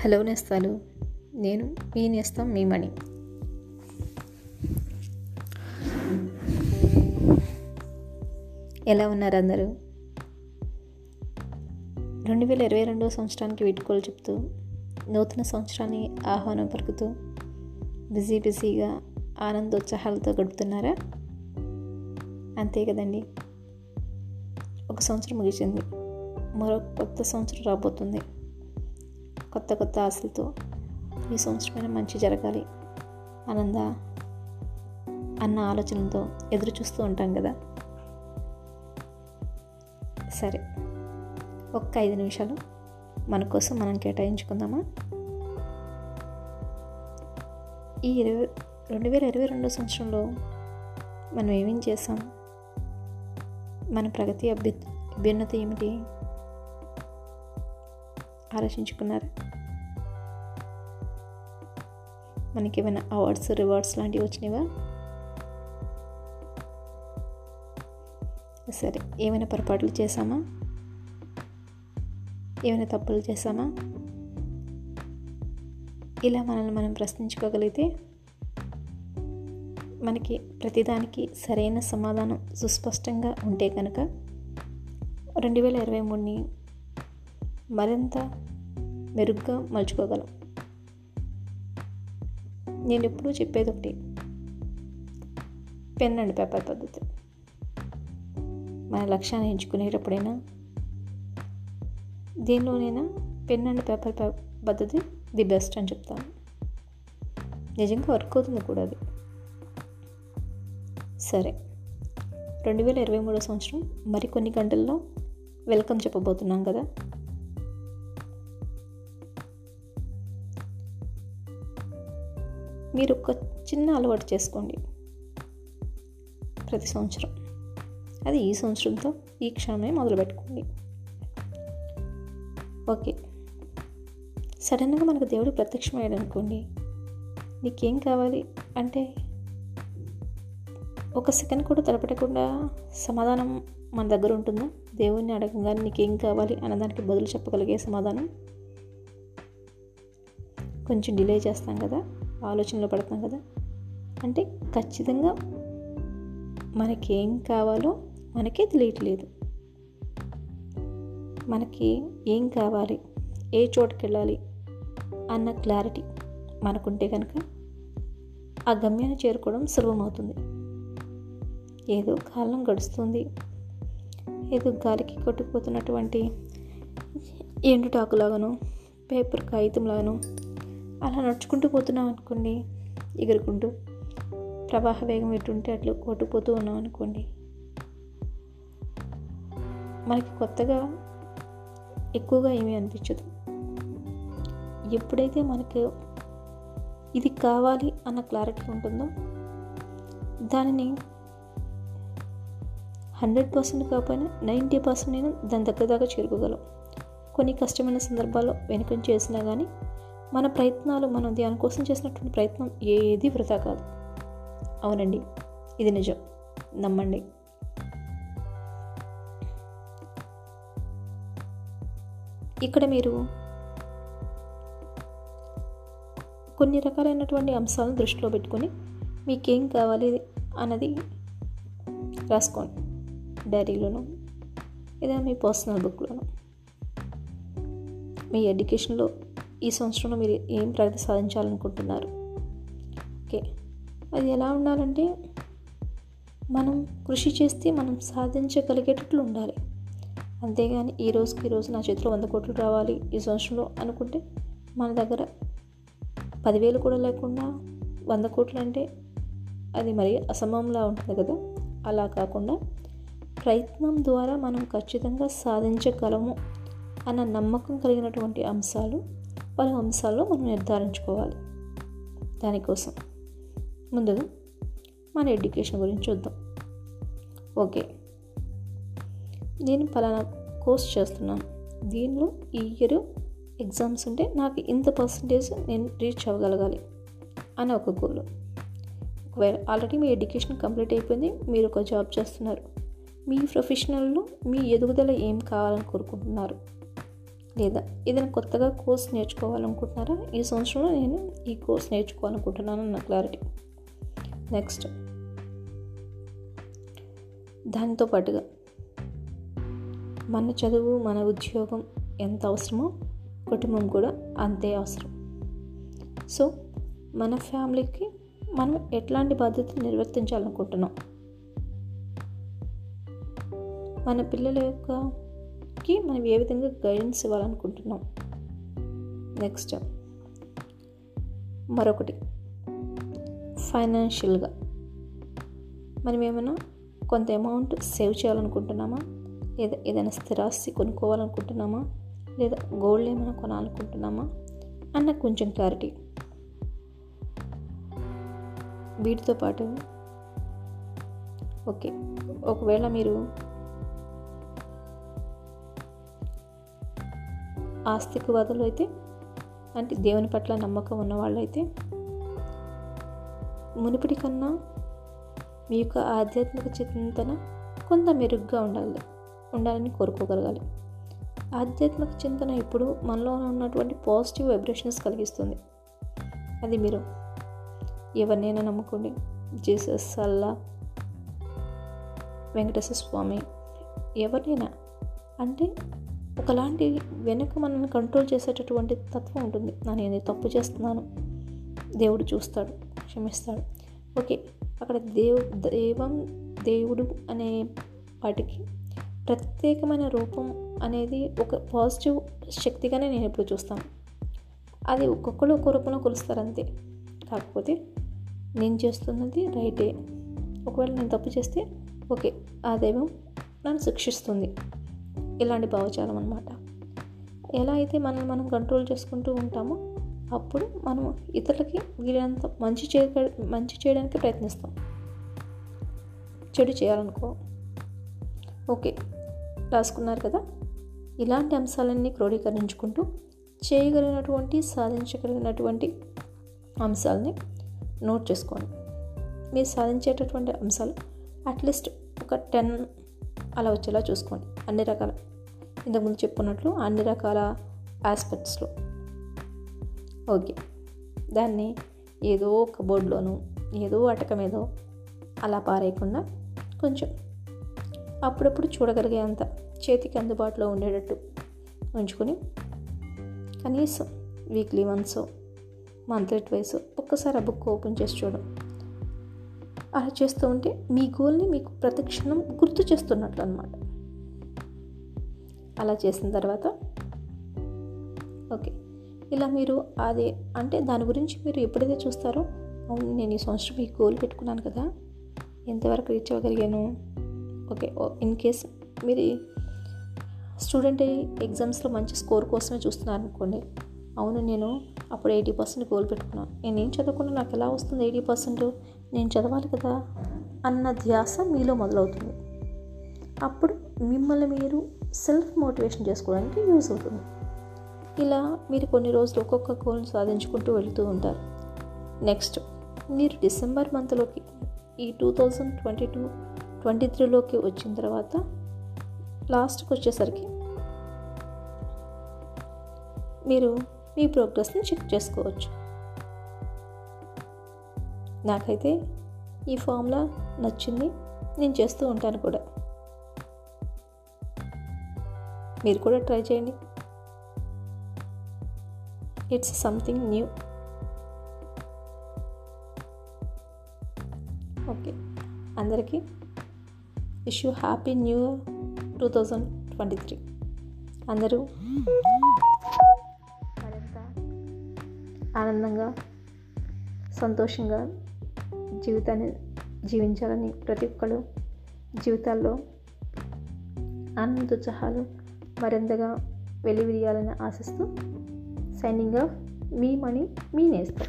Hello నేస్తాలు. నేను మీ నేస్తాం మీ మణి. ఎలా ఉన్నారు అందరూ? రెండు వేల ఇరవై రెండో సంవత్సరానికి వీడ్కోలు చెప్తూ నూతన సంవత్సరాన్ని ఆహ్వానం పలుకుతూ బిజీ బిజీగా ఆనందోత్సాహాలతో గడుపుతున్నారా? అంతే కదండి. ఒక సంవత్సరం ముగిసింది. మరో కొత్త సంవత్సరం రాబోతుంది. కొత్త కొత్త ఆశలతో ఈ సంవత్సరమైన మంచి జరగాలి. ఆనంద అన్న ఆలోచనతో ఎదురు చూస్తూ ఉంటాం కదా. సరే ఒక్క ఐదు నిమిషాలు మన కోసం మనం కేటాయించుకుందామా? ఈ ఇరవై రెండు వేల ఇరవై రెండో సంవత్సరంలో మనం ఏమేం చేసాం మన ప్రగతి అభ్యు అభ్యున్నత ఏమిటి? ఆలోచించుకున్నారు. మనకి ఏమైనా అవార్డ్స్ రివార్డ్స్ లాంటివి వచ్చినావా సరే ఏమైనా పొరపాట్లు చేసామా ఏమైనా తప్పులు చేసామా ఇలా మనల్ని మనం ప్రశ్నించుకోగలిగితే మనకి ప్రతిదానికి సరైన సమాధానం సుస్పష్టంగా ఉంటే కనుక రెండు వేల ఇరవై మూడుని మరింత మెరుగ్గా మలుచుకోగలం. నేను ఎప్పుడూ చెప్పేది ఒకటి పెన్ అండ్ పేపర్ పద్ధతి. మన లక్ష్యాన్ని ఎంచుకునేటప్పుడైనా దేనిలోనైనా పెన్ అండ్ పేపర్ పద్ధతి ది బెస్ట్ అని చెప్తాను. నిజంగా వర్క్ అవుతుంది కూడా అది. సరే. రెండు వేల ఇరవై మూడో సంవత్సరం మరికొన్ని గంటల్లో వెల్కమ్ చెప్పబోతున్నాం కదా? మీరు ఒక చిన్న అలవాటు చేసుకోండి ప్రతి సంవత్సరం. అది ఈ సంవత్సరంతో ఈ క్షణమే మొదలుపెట్టుకోండి. ఓకే. సడన్గా మనకు దేవుడు ప్రత్యక్షమయ్యాడు అనుకోండి నీకేం కావాలి? అంటే ఒక సెకండ్ కూడా తలపెట్టకుండా సమాధానం మన దగ్గర ఉంటుందా? దేవుణ్ణి అడగంగానే నీకేం కావాలి అన్నదానికి బదులు చెప్పగలిగే సమాధానం? కొంచెం డిలే చేస్తాం కదా? ఆలోచనలో పడతాం కదా? అంటే ఖచ్చితంగా మనకేం కావాలో మనకే తెలియట్లేదు. మనకి ఏం కావాలి ఏ చోటుకి వెళ్ళాలి అన్న క్లారిటీ మనకుంటే కనుక ఆ గమ్యాన్ని చేరుకోవడం సులభమవుతుంది. ఏదో కాలం గడుస్తుంది. ఏదో గాలికి కొట్టుకుపోతున్నటువంటి ఎండుటాకులాగాను పేపర్ కాగితంలాగాను అలా నడుచుకుంటూ పోతున్నాం అనుకోండి ఎగురుకుంటూ ప్రవాహ వేగం ఎటుంటే అట్లా కొట్టుకుపోతూ ఉన్నాం అనుకోండి. మనకి కొత్తగా ఎక్కువగా ఏమీ అనిపించదు. ఎప్పుడైతే మనకు ఇది కావాలి అన్న క్లారిటీ ఉంటుందో దానిని హండ్రెడ్ పర్సెంట్ కాకపోయినా నైంటీ పర్సెంట్ నేను దాని దగ్గర దాకా చేరుకోగలం. కొన్ని కష్టమైన సందర్భాల్లో వెనుకం చేసినా కానీ మన ప్రయత్నాలు మనం దానికోసం చేసినటువంటి ప్రయత్నం ఏది వృధా కాదు. అవునండి. ఇది నిజం. నమ్మండి. ఇక్కడ మీరు కొన్ని రకాలైనటువంటి అంశాలను దృష్టిలో పెట్టుకొని మీకేం కావాలి అన్నది రాసుకోండి. డైరీలోను లేదా మీ పర్సనల్ బుక్లోను. మీ ఎడ్యుకేషన్లో ఈ సంవత్సరంలో మీరు ఏం ప్రగతి సాధించాలనుకుంటున్నారు? ఓకే. అది ఎలా ఉండాలంటే మనం కృషి చేస్తే మనం సాధించగలిగేటట్లు ఉండాలి. అంతేగాని ఈ రోజుకి ఈ రోజు నా చేతిలో వంద కోట్లు రావాలి ఈ సంవత్సరంలో అనుకుంటే మన దగ్గర పదివేలు కూడా లేకుండా వంద కోట్లు అంటే అది మరి అసమంలా ఉంటుంది కదా? అలా కాకుండా ప్రయత్నం ద్వారా మనం ఖచ్చితంగా సాధించగలము అన్న నమ్మకం కలిగినటువంటి అంశాలు పలు అంశాల్లో మనం నిర్ధారించుకోవాలి. దానికోసం ముందుగా మన ఎడ్యుకేషన్ గురించి చూద్దాం. ఓకే. నేను పలానా కోర్స్ చేస్తున్నాను. దీనిలో ఈ ఇయర్ ఎగ్జామ్స్ ఉంటే నాకు ఇంత పర్సంటేజ్ నేను రీచ్ అవ్వగలగాలి అని ఒక గోల్ ఒకవేళ ఆల్రెడీ మీ ఎడ్యుకేషన్ కంప్లీట్ అయిపోయింది మీరు ఒక జాబ్ చేస్తున్నారు. మీ ప్రొఫెషనల్లో మీ ఎదుగుదల ఏం కావాలని కోరుకుంటున్నారు? లేదా ఏదైనా కొత్తగా కోర్స్ నేర్చుకోవాలనుకుంటున్నారా? ఈ సంవత్సరంలో నేను ఈ కోర్స్ నేర్చుకోవాలనుకుంటున్నాను అన్న క్లారిటీ. నెక్స్ట్. దానితో పాటుగా మన చదువు మన ఉద్యోగం ఎంత అవసరమో కుటుంబం కూడా అంతే అవసరం. సో మన ఫ్యామిలీకి మనం ఎట్లాంటి బాధ్యతలు నిర్వర్తించాలనుకుంటున్నాం? మన పిల్లల యొక్క యొక్కకి మనం ఏ విధంగా గైడెన్స్ ఇవ్వాలనుకుంటున్నాం? నెక్స్ట్ మరొకటి. ఫైనాన్షియల్గా మనం ఏమైనా కొంత అమౌంట్ సేవ్ చేయాలనుకుంటున్నామా? లేదా ఏదైనా స్థిరాస్తి కొనుక్కోవాలనుకుంటున్నామా? లేదా గోల్డ్ ఏమైనా కొనాలనుకుంటున్నామా? అన్న కొంచెం క్లారిటీ వీటితో పాటు ఓకే. ఒకవేళ మీరు ఆస్తికవాదులు అయితే అంటే దేవుని పట్ల నమ్మకం ఉన్న వాళ్ళైతే మునిపటి కన్నా మీ యొక్క ఆధ్యాత్మిక చింతన కొంత మెరుగ్గా ఉండాలి ఉండాలని కోరుకోగలగాలి. ఆధ్యాత్మిక చింతన ఇప్పుడు మనలో ఉన్నటువంటి పాజిటివ్ వైబ్రేషన్స్ కలిగిస్తుంది. అది మీరు ఎవరినైనా నమ్ముకోండి. జీసస్ అల్లా వెంకటేశ్వర స్వామి ఎవరినైనా. అంటే ఒకలాంటి వెనుక మనల్ని కంట్రోల్ చేసేటటువంటి తత్వం ఉంటుంది. నేను ఇది తప్పు చేస్తున్నాను. దేవుడు చూస్తాడు క్షమిస్తాడు. ఓకే అక్కడ దేవు దైవం దేవుడు అనే వాటికి ప్రత్యేకమైన రూపం అనేది ఒక పాజిటివ్ శక్తిగానే నేను ఎప్పుడు చూస్తాను. అది ఒక్కొక్కరు ఒక్కో రూపంలో కొలుస్తారు అంతే. కాకపోతే నేను చేస్తున్నది రైటే. ఒకవేళ నేను తప్పు చేస్తే ఓకే ఆ దైవం నన్ను శిక్షిస్తుంది. ఇలాంటి భావజాలం అనమాట ఎలా అయితే మనల్ని మనం కంట్రోల్ చేసుకుంటూ ఉంటామో అప్పుడు మనం ఇతరులకి వీలైనంత మంచి చే మంచి చేయడానికి ప్రయత్నిస్తాం. చెడు చేయాలనుకో. ఓకే రాసుకున్నారు కదా? ఇలాంటి అంశాలన్నీ క్రోడీకరించుకుంటూ చేయగలిగినటువంటి సాధించగలిగినటువంటి అంశాలని నోట్ చేసుకోండి. మీరు సాధించేటటువంటి అంశాలు అట్లీస్ట్ ఒక టెన్ అలా వచ్చేలా చూసుకోండి. అన్ని రకాల ఇంతకుముందు చెప్పుకున్నట్లు అన్ని రకాల ఆస్పెక్ట్స్లో ఓకే. దాన్ని ఏదో కబోర్డ్లోనూ ఏదో అటక మీదో అలా పారేయకుండా కొంచెం అప్పుడప్పుడు చూడగలిగే అంత చేతికి అందుబాటులో ఉండేటట్టు ఉంచుకొని కనీసం వీక్లీ వన్స్ మంత్లీ ట్వైస్ ఒక్కసారి ఆ బుక్ ఓపెన్ చేసి చూడడం. అలా చేస్తూ ఉంటే మీ గోల్ని మీకు ప్రతి క్షణం గుర్తు చేస్తున్నట్లు అనమాట అలా చేసిన తర్వాత ఓకే. ఇలా మీరు అది అంటే దాని గురించి మీరు ఎప్పుడైతే చూస్తారో అవును నేను ఈ సంవత్సరం ఈ గోల్ పెట్టుకున్నాను కదా ఎంతవరకు రీచ్ అవ్వగలిగాను ఓకే ఇన్ కేస్ మీరు స్టూడెంట్ ఎగ్జామ్స్లో మంచి స్కోర్ కోసమే చూస్తున్నారు అనుకోండి అవును నేను అప్పుడు ఎయిటీ పర్సెంట్ గోల్ పెట్టుకున్నాను నేను ఏం చదవకుండా నాకు ఎలా వస్తుంది ఎయిటీ పర్సెంట్ నేను చదవాలి కదా అన్న ధ్యాస మీలో మొదలవుతుంది. అప్పుడు మిమ్మల్ని మీరు సెల్ఫ్ మోటివేషన్ చేసుకోవడానికి యూజ్ అవుతుంది. ఇలా మీరు కొన్ని రోజులు ఒక్కొక్క గోల్ని సాధించుకుంటూ వెళుతూ ఉంటారు. నెక్స్ట్ మీరు డిసెంబర్ మంత్లోకి ఈ two thousand twenty two twenty త్రీలోకి వచ్చిన తర్వాత లాస్ట్కి వచ్చేసరికి మీరు మీ ప్రోగ్రెస్ని చెక్ చేసుకోవచ్చు. నాకైతే ఈ ఫామ్లా నచ్చింది. నేను చేస్తూ ఉంటాను కూడా. మీరు కూడా ట్రై చేయండి. ఇట్స్ సంథింగ్ న్యూ ఓకే అందరికీ wish you happy new year two thousand twenty three. అందరూ మరింత ఆనందంగా సంతోషంగా జీవితాన్ని జీవించాలని ప్రతి ఒక్కరు జీవితాల్లో ఆనందోత్సాహాలు మరింతగా వెలివిరియాలని ఆశిస్తూ సైనింగ్ ఆఫ్ మీ మనీ మీ నేస్తం